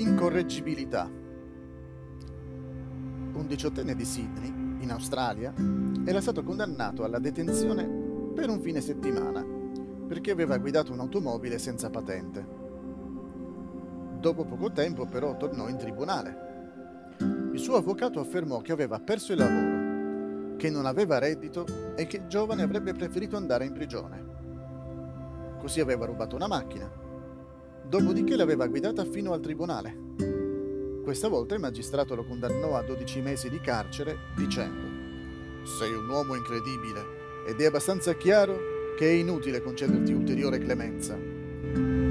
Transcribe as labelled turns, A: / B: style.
A: Incorreggibilità. Un diciottenne di Sydney, in Australia, era stato condannato alla detenzione per un fine settimana perché aveva guidato un'automobile senza patente. Dopo poco tempo però tornò in tribunale. Il suo avvocato affermò che aveva perso il lavoro, che non aveva reddito e che il giovane avrebbe preferito andare in prigione. Così aveva rubato una macchina dopodiché l'aveva guidata fino al tribunale. Questa volta il magistrato lo condannò a 12 mesi di carcere dicendo Sei un uomo incredibile ed è abbastanza chiaro che è inutile concederti ulteriore clemenza.